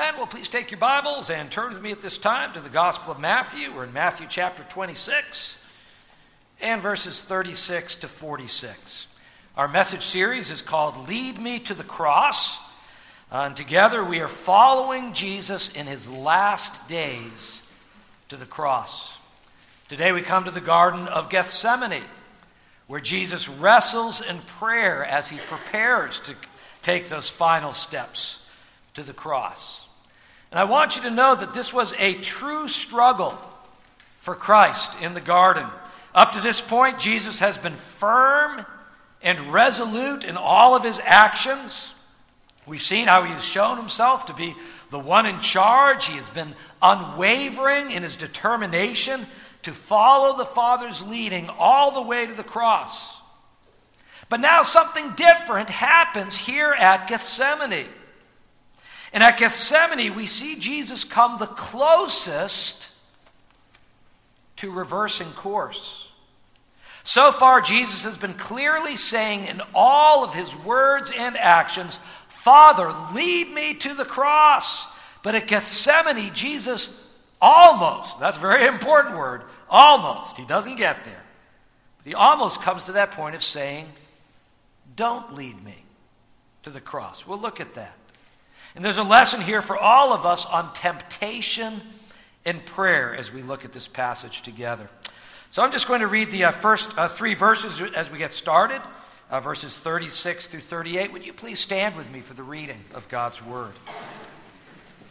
Amen. Well, please take your Bibles and turn with me at this time to the Gospel of Matthew. We're in Matthew chapter 26 and verses 36 to 46. Our message series is called Lead Me to the Cross. Uh, and together we are following Jesus in his last days to the cross. Today we come to the Garden of Gethsemane, where Jesus wrestles in prayer as he prepares to take those final steps to the cross. And I want you to know that this was a true struggle for Christ in the garden. Up to this point, Jesus has been firm and resolute in all of his actions. We've seen how he has shown himself to be the one in charge. He has been unwavering in his determination to follow the Father's leading all the way to the cross. But now something different happens here at Gethsemane. And at Gethsemane, we see Jesus come the closest to reversing course. So far, Jesus has been clearly saying in all of his words and actions, Father, lead me to the cross. But at Gethsemane, Jesus almost, that's a very important word, almost, he doesn't get there. But he almost comes to that point of saying, Don't lead me to the cross. We'll look at that. And there's a lesson here for all of us on temptation and prayer as we look at this passage together. So I'm just going to read the uh, first uh, three verses as we get started, uh, verses 36 through 38. Would you please stand with me for the reading of God's Word?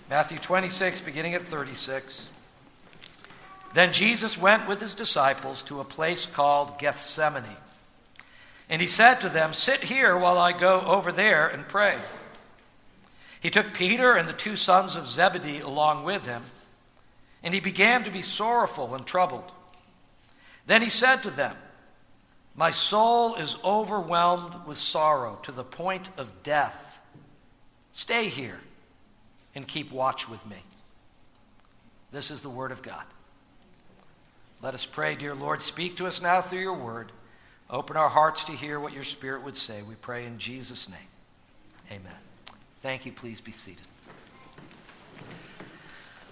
Matthew 26, beginning at 36. Then Jesus went with his disciples to a place called Gethsemane. And he said to them, Sit here while I go over there and pray. He took Peter and the two sons of Zebedee along with him, and he began to be sorrowful and troubled. Then he said to them, My soul is overwhelmed with sorrow to the point of death. Stay here and keep watch with me. This is the word of God. Let us pray, dear Lord, speak to us now through your word. Open our hearts to hear what your Spirit would say. We pray in Jesus' name. Amen. Thank you. Please be seated.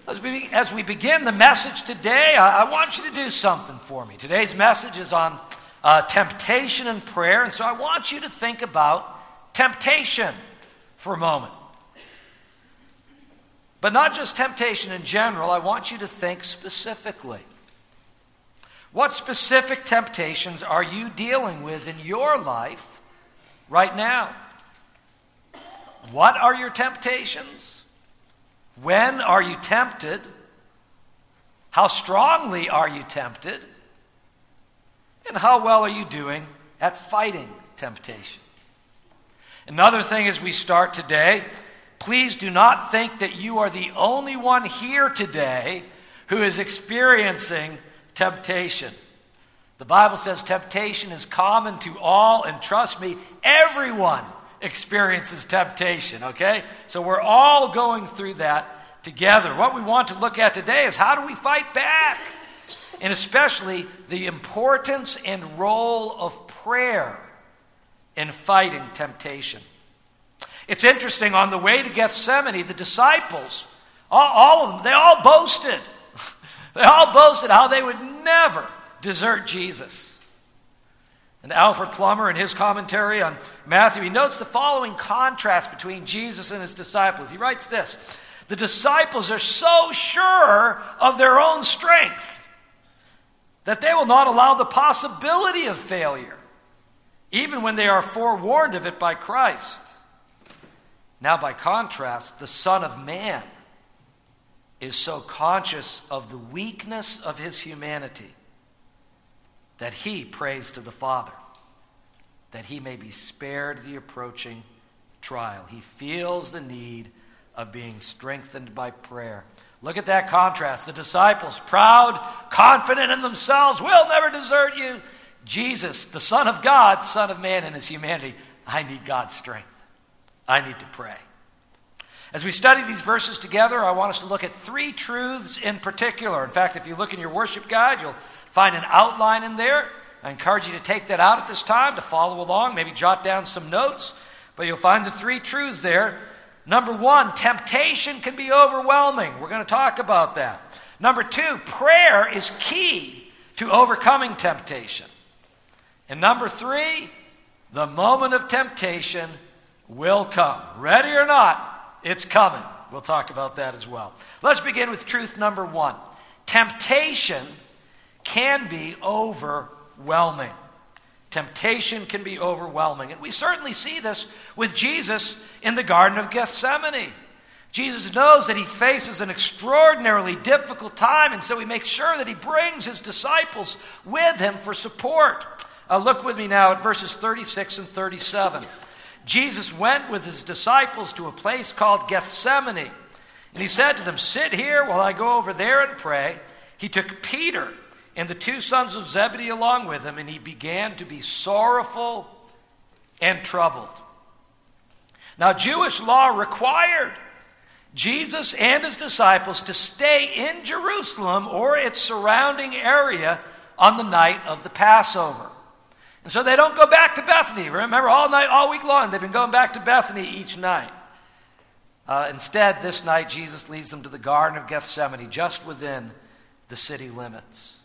As we, as we begin the message today, I, I, want you to do something for me. Today's message is on uh, temptation and prayer, and so I want you to think about temptation for a moment. But not just temptation in general, I want you to think specifically. What specific temptations are you dealing with in your life right now? What are your temptations? When are you tempted? How strongly are you tempted? And how well are you doing at fighting temptation? Another thing as we start today, please do not think that you are the only one here today who is experiencing temptation. The Bible says temptation is common to all, and trust me, everyone experiences temptation, okay? So we're all going through that together. What we want to look at today is how do we fight back? And especially the importance and role of prayer in fighting temptation. It's interesting, on the way to Gethsemane, the disciples, all, all of them, they all boasted. they all boasted how they would never desert Jesus. And Alfred Plummer, in his commentary on Matthew, he notes the following contrast between Jesus and his disciples. He writes this The disciples are so sure of their own strength that they will not allow the possibility of failure, even when they are forewarned of it by Christ. Now, by contrast, the Son of Man is so conscious of the weakness of his humanity that he prays to the Father that he may be spared the approaching trial. He feels the need of being strengthened by prayer. Look at that contrast. The disciples, proud, confident in themselves, will never desert you. Jesus, the Son of God, Son of Man in his humanity, I need God's strength. I need to pray. As we study these verses together, I want us to look at three truths in particular. In fact, if you look in your worship guide, you'll find an outline in there. I encourage you to take that out at this time to follow along, maybe jot down some notes. But you'll find the three truths there. Number one, temptation can be overwhelming. We're going to talk about that. Number two, prayer is key to overcoming temptation. And number three, the moment of temptation will come. Ready or not, it's coming. We'll talk about that as well. Let's begin with truth number one temptation can be overwhelming. Temptation can be overwhelming. And we certainly see this with Jesus in the Garden of Gethsemane. Jesus knows that he faces an extraordinarily difficult time, and so he makes sure that he brings his disciples with him for support. Uh, look with me now at verses 36 and 37. Jesus went with his disciples to a place called Gethsemane, and he said to them, Sit here while I go over there and pray. He took Peter and the two sons of Zebedee along with him, and he began to be sorrowful and troubled. Now, Jewish law required Jesus and his disciples to stay in Jerusalem or its surrounding area on the night of the Passover. And so they don't go back to Bethany. Remember, all night, all week long, they've been going back to Bethany each night. Uh, instead, this night, Jesus leads them to the Garden of Gethsemane, just within the city limits.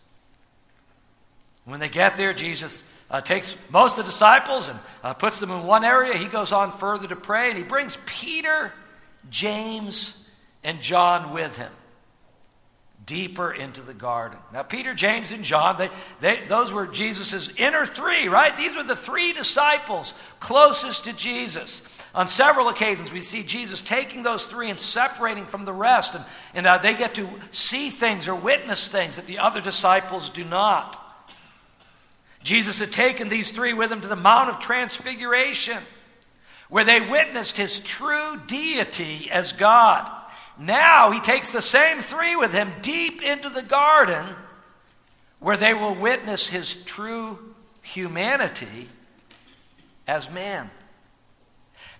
When they get there, Jesus uh, takes most of the disciples and uh, puts them in one area. He goes on further to pray, and he brings Peter, James, and John with him deeper into the garden. Now, Peter, James, and John, they, they, those were Jesus' inner three, right? These were the three disciples closest to Jesus. On several occasions, we see Jesus taking those three and separating from the rest, and, and uh, they get to see things or witness things that the other disciples do not. Jesus had taken these three with him to the Mount of Transfiguration, where they witnessed his true deity as God. Now he takes the same three with him deep into the garden, where they will witness his true humanity as man.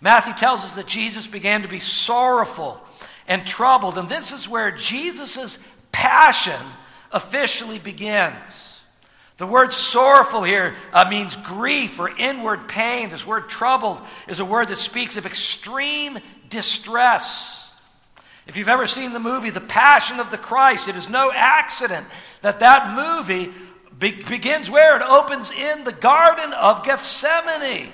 Matthew tells us that Jesus began to be sorrowful and troubled, and this is where Jesus' passion officially begins. The word sorrowful here uh, means grief or inward pain. This word troubled is a word that speaks of extreme distress. If you've ever seen the movie The Passion of the Christ, it is no accident that that movie be- begins where? It opens in the Garden of Gethsemane.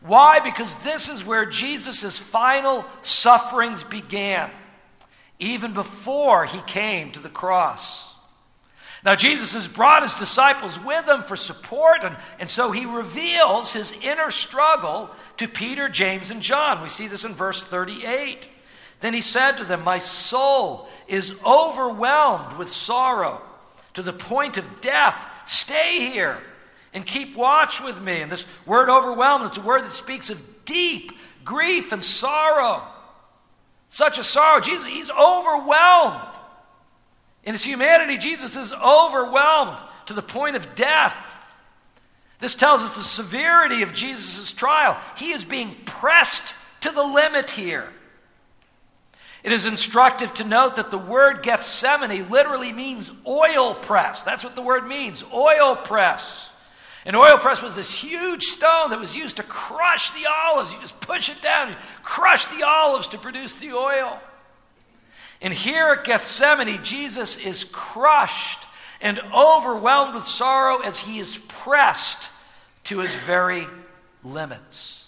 Why? Because this is where Jesus' final sufferings began, even before he came to the cross. Now, Jesus has brought his disciples with him for support, and, and so he reveals his inner struggle to Peter, James, and John. We see this in verse 38. Then he said to them, My soul is overwhelmed with sorrow to the point of death. Stay here and keep watch with me. And this word overwhelmed, it's a word that speaks of deep grief and sorrow. Such a sorrow. Jesus, he's overwhelmed. In his humanity, Jesus is overwhelmed to the point of death. This tells us the severity of Jesus' trial. He is being pressed to the limit here. It is instructive to note that the word Gethsemane literally means oil press. That's what the word means oil press. An oil press was this huge stone that was used to crush the olives. You just push it down, crush the olives to produce the oil. And here at Gethsemane, Jesus is crushed and overwhelmed with sorrow as he is pressed to his very limits.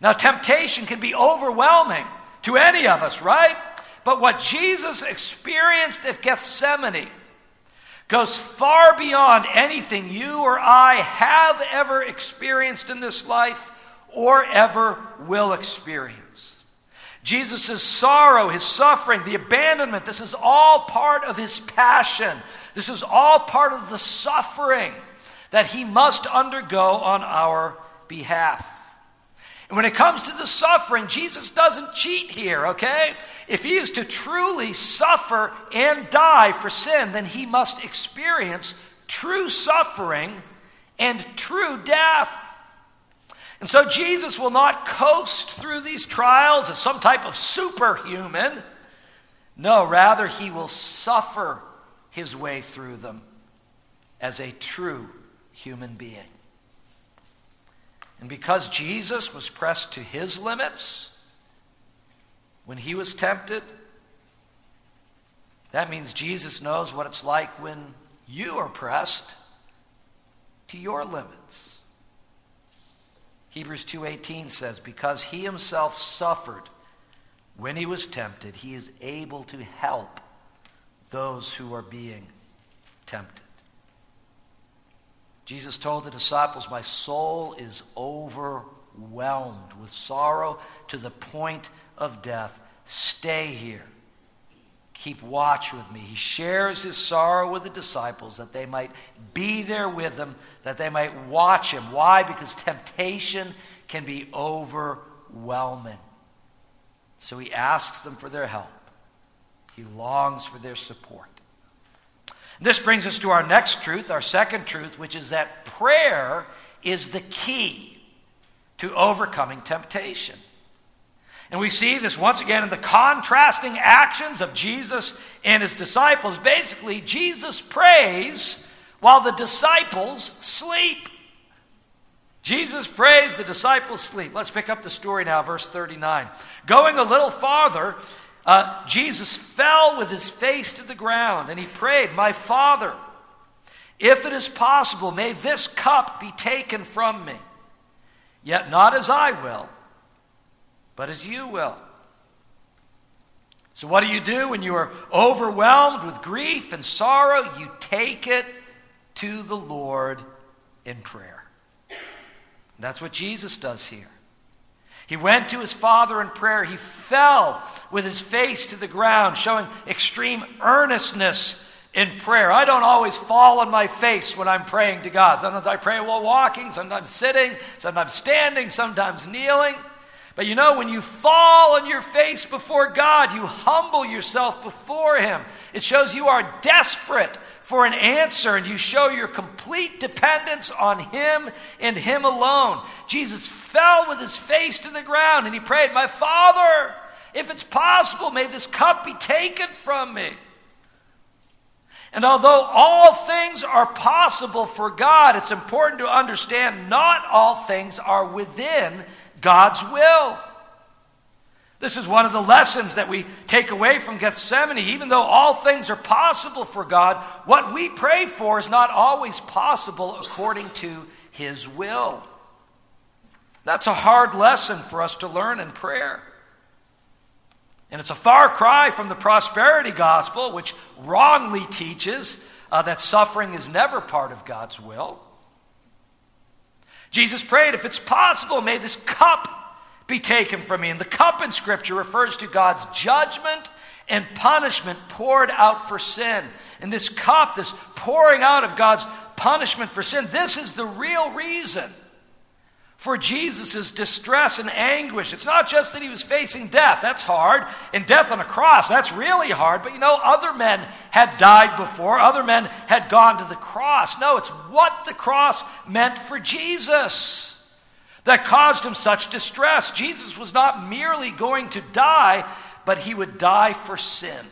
Now, temptation can be overwhelming to any of us, right? But what Jesus experienced at Gethsemane goes far beyond anything you or I have ever experienced in this life or ever will experience. Jesus' sorrow, his suffering, the abandonment, this is all part of his passion. This is all part of the suffering that he must undergo on our behalf. And when it comes to the suffering, Jesus doesn't cheat here, okay? If he is to truly suffer and die for sin, then he must experience true suffering and true death. And so Jesus will not coast through these trials as some type of superhuman. No, rather, he will suffer his way through them as a true human being. And because Jesus was pressed to his limits, when he was tempted, that means Jesus knows what it's like when you are pressed to your limits. Hebrews 2:18 says because he himself suffered when he was tempted, he is able to help those who are being tempted. Jesus told the disciples, My soul is overwhelmed with sorrow to the point of death. Stay here. Keep watch with me. He shares his sorrow with the disciples that they might be there with him, that they might watch him. Why? Because temptation can be overwhelming. So he asks them for their help, he longs for their support. This brings us to our next truth, our second truth, which is that prayer is the key to overcoming temptation. And we see this once again in the contrasting actions of Jesus and his disciples. Basically, Jesus prays while the disciples sleep. Jesus prays, the disciples sleep. Let's pick up the story now, verse 39. Going a little farther, uh, Jesus fell with his face to the ground and he prayed, My Father, if it is possible, may this cup be taken from me. Yet not as I will, but as you will. So, what do you do when you are overwhelmed with grief and sorrow? You take it to the Lord in prayer. That's what Jesus does here. He went to his father in prayer. He fell with his face to the ground, showing extreme earnestness in prayer. I don't always fall on my face when I'm praying to God. Sometimes I pray while walking, sometimes sitting, sometimes standing, sometimes kneeling. But you know, when you fall on your face before God, you humble yourself before Him. It shows you are desperate for an answer and you show your complete dependence on Him and Him alone. Jesus fell with his face to the ground and he prayed, My Father, if it's possible, may this cup be taken from me. And although all things are possible for God, it's important to understand not all things are within God's will. This is one of the lessons that we take away from Gethsemane. Even though all things are possible for God, what we pray for is not always possible according to His will. That's a hard lesson for us to learn in prayer. And it's a far cry from the prosperity gospel, which wrongly teaches uh, that suffering is never part of God's will. Jesus prayed, if it's possible, may this cup be taken from me. And the cup in Scripture refers to God's judgment and punishment poured out for sin. And this cup, this pouring out of God's punishment for sin, this is the real reason for Jesus' distress and anguish. It's not just that he was facing death, that's hard, and death on a cross, that's really hard. But you know, other men had died before, other men had gone to the cross. No, it's what the cross meant for Jesus that caused him such distress. Jesus was not merely going to die, but he would die for sin.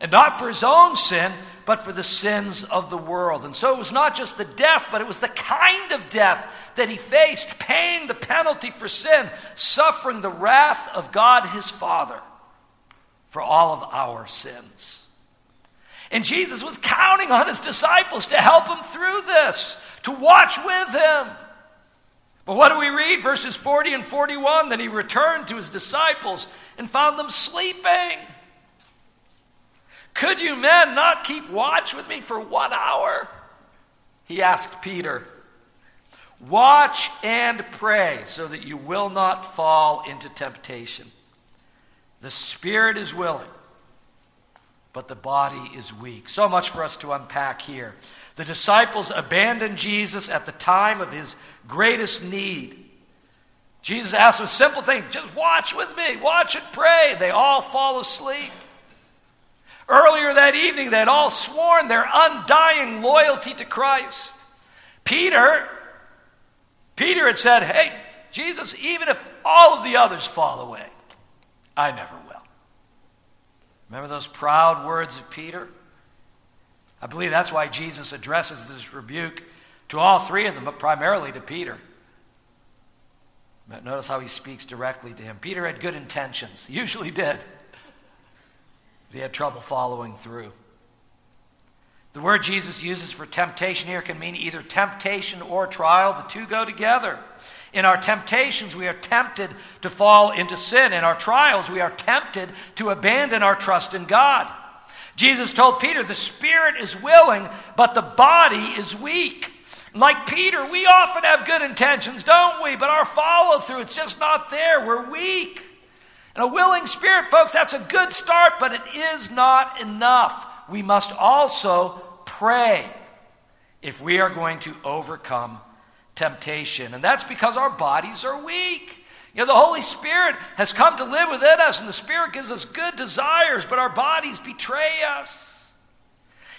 And not for his own sin, but for the sins of the world. And so it was not just the death, but it was the kind of death that he faced, paying the penalty for sin, suffering the wrath of God his Father for all of our sins. And Jesus was counting on his disciples to help him through this, to watch with him. But what do we read? Verses 40 and 41 Then he returned to his disciples and found them sleeping. Could you men not keep watch with me for one hour? He asked Peter. Watch and pray so that you will not fall into temptation. The spirit is willing, but the body is weak. So much for us to unpack here. The disciples abandoned Jesus at the time of his greatest need. Jesus asked them a simple thing just watch with me, watch and pray. They all fall asleep. Earlier that evening, they had all sworn their undying loyalty to Christ. Peter, Peter had said, Hey, Jesus, even if all of the others fall away, I never will. Remember those proud words of Peter? I believe that's why Jesus addresses this rebuke to all three of them, but primarily to Peter. Notice how he speaks directly to him. Peter had good intentions, usually did. But he had trouble following through. The word Jesus uses for temptation here can mean either temptation or trial. The two go together. In our temptations, we are tempted to fall into sin. In our trials, we are tempted to abandon our trust in God. Jesus told Peter, The spirit is willing, but the body is weak. Like Peter, we often have good intentions, don't we? But our follow through, it's just not there. We're weak. And a willing spirit, folks, that's a good start, but it is not enough. We must also pray if we are going to overcome temptation. And that's because our bodies are weak. You know, the Holy Spirit has come to live within us, and the Spirit gives us good desires, but our bodies betray us.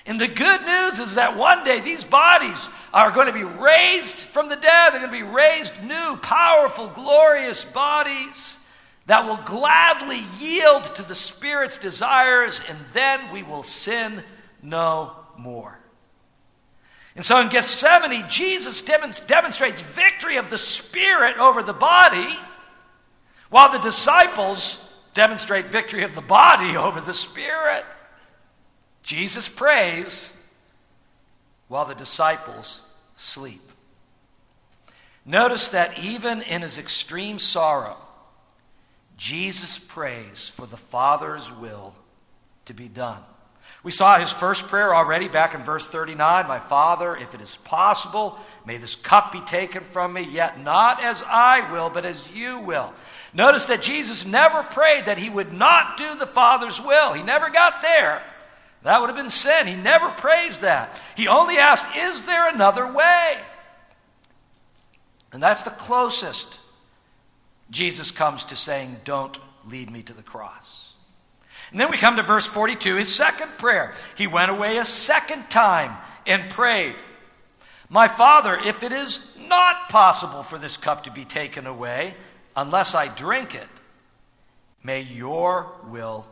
And the good news is that one day these bodies are going to be raised from the dead. They're going to be raised new, powerful, glorious bodies that will gladly yield to the Spirit's desires, and then we will sin no more. And so in Gethsemane, Jesus demonstrates victory of the Spirit over the body, while the disciples demonstrate victory of the body over the Spirit. Jesus prays while the disciples sleep. Notice that even in his extreme sorrow, Jesus prays for the Father's will to be done. We saw his first prayer already back in verse 39 My Father, if it is possible, may this cup be taken from me, yet not as I will, but as you will. Notice that Jesus never prayed that he would not do the Father's will. He never got there. That would have been sin. He never prays that. He only asked, Is there another way? And that's the closest Jesus comes to saying, Don't lead me to the cross. And then we come to verse 42, his second prayer. He went away a second time and prayed, My Father, if it is not possible for this cup to be taken away unless I drink it, may your will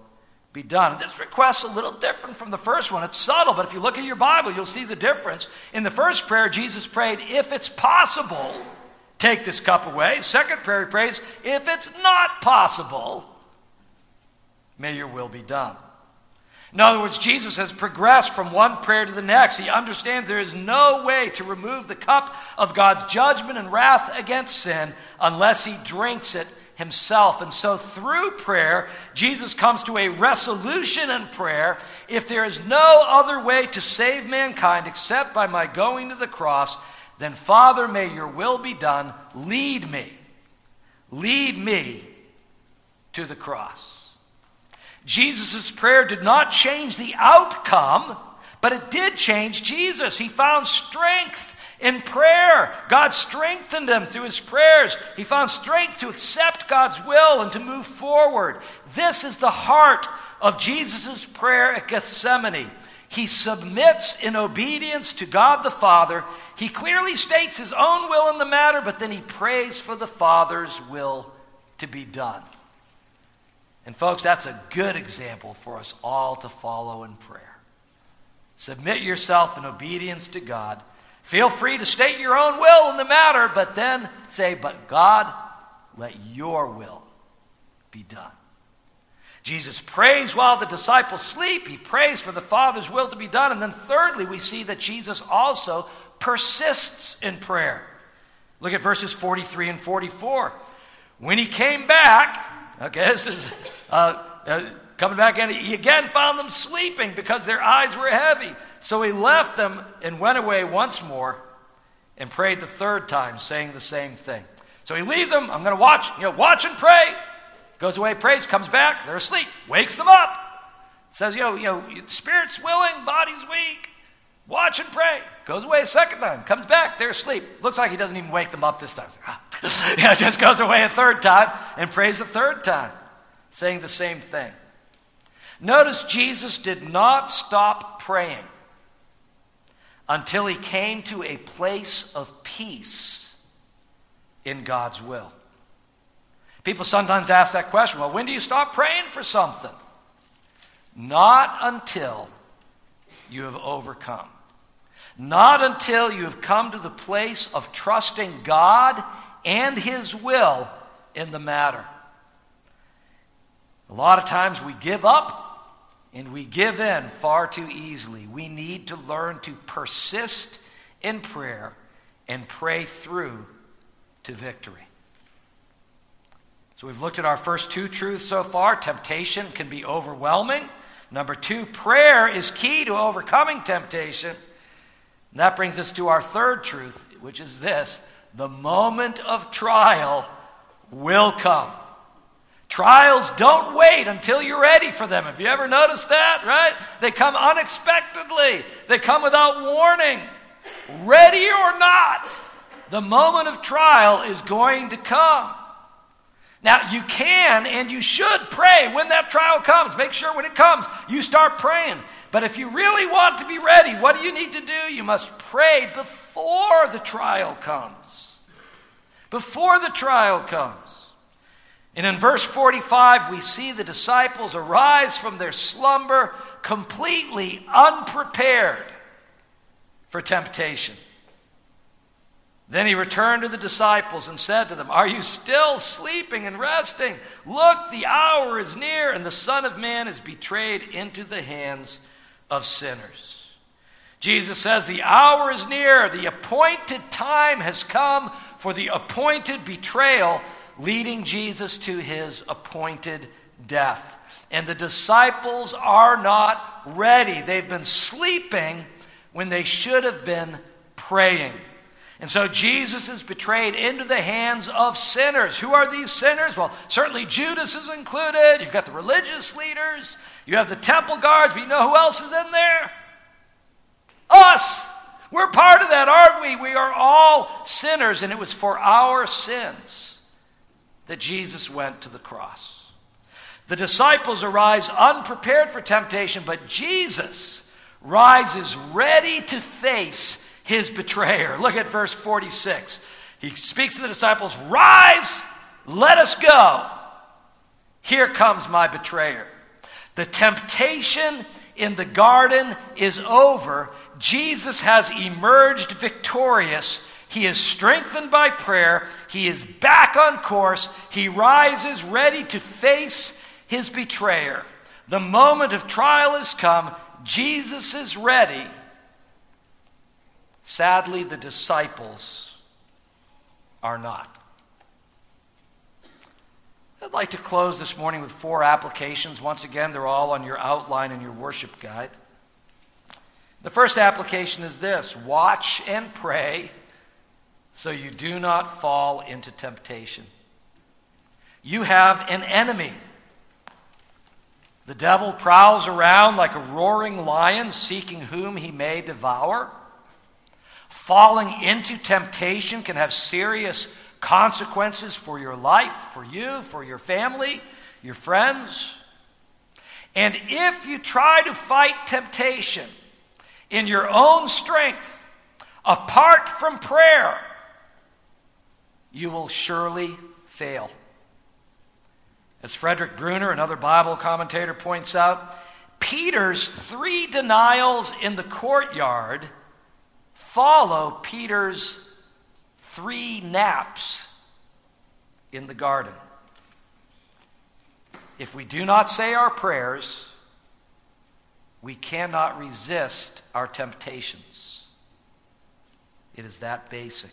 be done. This request is a little different from the first one. It's subtle, but if you look at your Bible, you'll see the difference. In the first prayer, Jesus prayed, If it's possible, take this cup away. Second prayer, he prays, If it's not possible, May your will be done. In other words, Jesus has progressed from one prayer to the next. He understands there is no way to remove the cup of God's judgment and wrath against sin unless he drinks it himself. And so, through prayer, Jesus comes to a resolution in prayer. If there is no other way to save mankind except by my going to the cross, then, Father, may your will be done. Lead me. Lead me to the cross. Jesus' prayer did not change the outcome, but it did change Jesus. He found strength in prayer. God strengthened him through his prayers. He found strength to accept God's will and to move forward. This is the heart of Jesus' prayer at Gethsemane. He submits in obedience to God the Father. He clearly states his own will in the matter, but then he prays for the Father's will to be done. And, folks, that's a good example for us all to follow in prayer. Submit yourself in obedience to God. Feel free to state your own will in the matter, but then say, But God, let your will be done. Jesus prays while the disciples sleep. He prays for the Father's will to be done. And then, thirdly, we see that Jesus also persists in prayer. Look at verses 43 and 44. When he came back, Okay, this is uh, uh, coming back and He again found them sleeping because their eyes were heavy. So he left them and went away once more and prayed the third time, saying the same thing. So he leaves them. I'm going to watch, you know, watch and pray. Goes away, prays, comes back. They're asleep. Wakes them up. Says, yo, know, spirit's willing, body's weak. Watch and pray. Goes away a second time. Comes back. They're asleep. Looks like he doesn't even wake them up this time. yeah, just goes away a third time and prays a third time, saying the same thing. Notice Jesus did not stop praying until he came to a place of peace in God's will. People sometimes ask that question well, when do you stop praying for something? Not until you have overcome. Not until you have come to the place of trusting God and His will in the matter. A lot of times we give up and we give in far too easily. We need to learn to persist in prayer and pray through to victory. So we've looked at our first two truths so far. Temptation can be overwhelming. Number two, prayer is key to overcoming temptation. And that brings us to our third truth, which is this the moment of trial will come. Trials don't wait until you're ready for them. Have you ever noticed that, right? They come unexpectedly, they come without warning. Ready or not, the moment of trial is going to come. Now, you can and you should pray when that trial comes. Make sure when it comes, you start praying. But if you really want to be ready, what do you need to do? You must pray before the trial comes. Before the trial comes. And in verse 45, we see the disciples arise from their slumber completely unprepared for temptation. Then he returned to the disciples and said to them, Are you still sleeping and resting? Look, the hour is near, and the Son of Man is betrayed into the hands of sinners. Jesus says, The hour is near, the appointed time has come for the appointed betrayal, leading Jesus to his appointed death. And the disciples are not ready. They've been sleeping when they should have been praying. And so Jesus is betrayed into the hands of sinners. Who are these sinners? Well, certainly Judas is included. You've got the religious leaders, you have the temple guards, but you know who else is in there? Us. We're part of that, aren't we? We are all sinners, and it was for our sins that Jesus went to the cross. The disciples arise unprepared for temptation, but Jesus rises ready to face his betrayer. Look at verse 46. He speaks to the disciples Rise, let us go. Here comes my betrayer. The temptation in the garden is over. Jesus has emerged victorious. He is strengthened by prayer. He is back on course. He rises ready to face his betrayer. The moment of trial has come. Jesus is ready. Sadly, the disciples are not. I'd like to close this morning with four applications. Once again, they're all on your outline and your worship guide. The first application is this watch and pray so you do not fall into temptation. You have an enemy. The devil prowls around like a roaring lion seeking whom he may devour. Falling into temptation can have serious consequences for your life, for you, for your family, your friends. And if you try to fight temptation in your own strength, apart from prayer, you will surely fail. As Frederick Bruner, another Bible commentator, points out, Peter's three denials in the courtyard follow Peter's three naps in the garden. If we do not say our prayers, we cannot resist our temptations. It is that basic.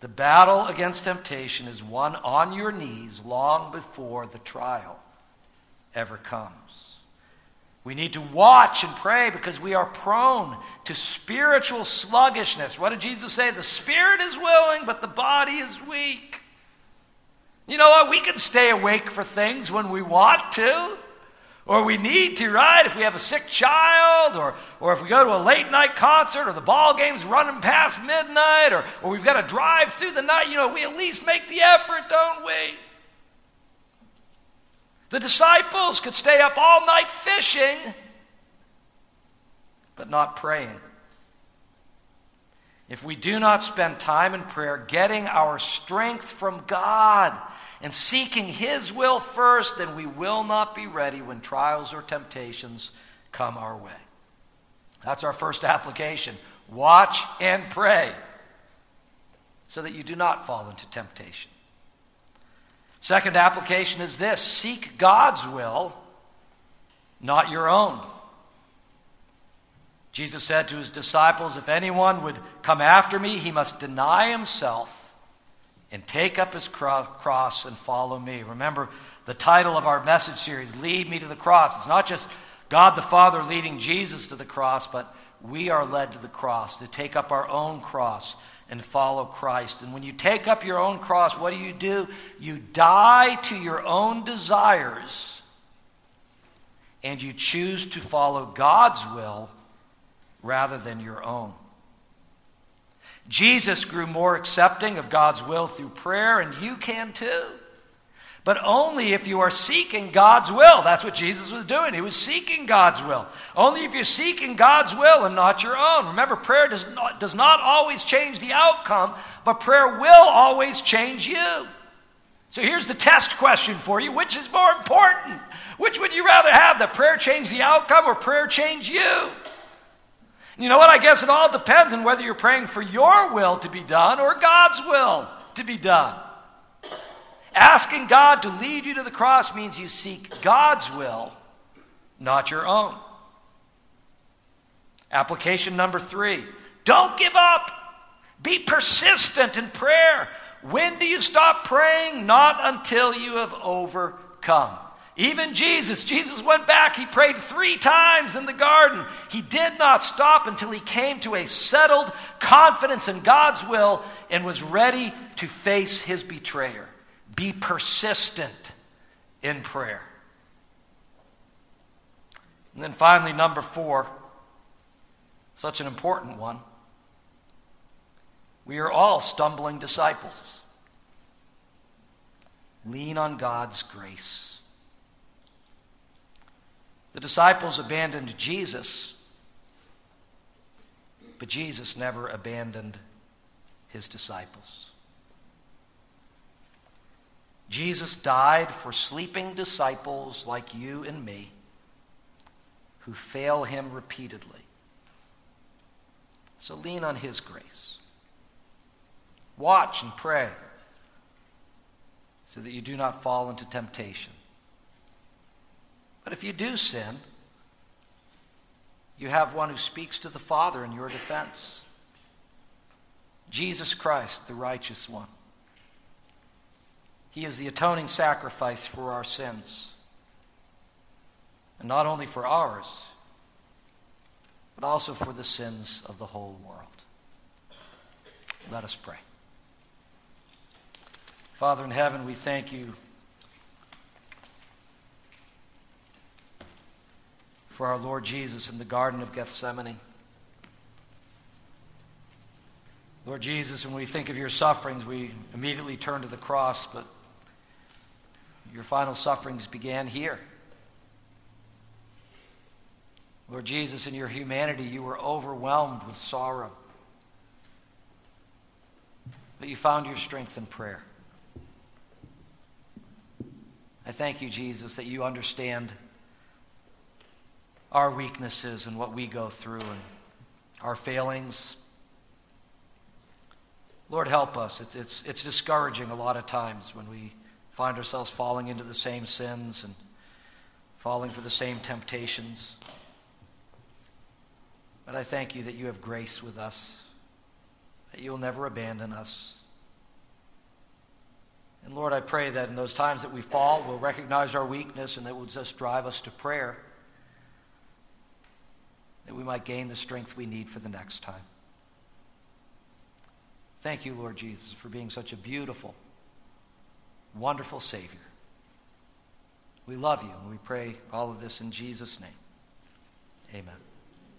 The battle against temptation is won on your knees long before the trial ever comes. We need to watch and pray because we are prone to spiritual sluggishness. What did Jesus say? The spirit is willing, but the body is weak. You know what? We can stay awake for things when we want to or we need to, right? If we have a sick child, or, or if we go to a late night concert, or the ball game's running past midnight, or, or we've got to drive through the night, you know, we at least make the effort, don't we? The disciples could stay up all night fishing, but not praying. If we do not spend time in prayer, getting our strength from God, and seeking His will first, then we will not be ready when trials or temptations come our way. That's our first application. Watch and pray. so that you do not fall into temptation. Second application is this seek God's will, not your own. Jesus said to his disciples, If anyone would come after me, he must deny himself and take up his cross and follow me. Remember the title of our message series, Lead Me to the Cross. It's not just God the Father leading Jesus to the cross, but we are led to the cross to take up our own cross and follow Christ. And when you take up your own cross, what do you do? You die to your own desires and you choose to follow God's will rather than your own. Jesus grew more accepting of God's will through prayer, and you can too but only if you are seeking God's will. That's what Jesus was doing. He was seeking God's will. Only if you're seeking God's will and not your own. Remember, prayer does not, does not always change the outcome, but prayer will always change you. So here's the test question for you which is more important? Which would you rather have, that prayer change the outcome or prayer change you? You know what? I guess it all depends on whether you're praying for your will to be done or God's will to be done. Asking God to lead you to the cross means you seek God's will, not your own. Application number three don't give up. Be persistent in prayer. When do you stop praying? Not until you have overcome. Even Jesus, Jesus went back. He prayed three times in the garden. He did not stop until he came to a settled confidence in God's will and was ready to face his betrayer. Be persistent in prayer. And then finally, number four, such an important one. We are all stumbling disciples. Lean on God's grace. The disciples abandoned Jesus, but Jesus never abandoned his disciples. Jesus died for sleeping disciples like you and me who fail him repeatedly. So lean on his grace. Watch and pray so that you do not fall into temptation. But if you do sin, you have one who speaks to the Father in your defense Jesus Christ, the righteous one. He is the atoning sacrifice for our sins. And not only for ours, but also for the sins of the whole world. Let us pray. Father in heaven, we thank you for our Lord Jesus in the Garden of Gethsemane. Lord Jesus, when we think of your sufferings, we immediately turn to the cross, but your final sufferings began here. Lord Jesus, in your humanity, you were overwhelmed with sorrow. But you found your strength in prayer. I thank you, Jesus, that you understand our weaknesses and what we go through and our failings. Lord, help us. It's, it's, it's discouraging a lot of times when we find ourselves falling into the same sins and falling for the same temptations. But I thank you that you have grace with us, that you'll never abandon us. And Lord, I pray that in those times that we fall, we'll recognize our weakness and that will just drive us to prayer, that we might gain the strength we need for the next time. Thank you, Lord Jesus, for being such a beautiful, wonderful Savior. We love you, and we pray all of this in Jesus' name. Amen.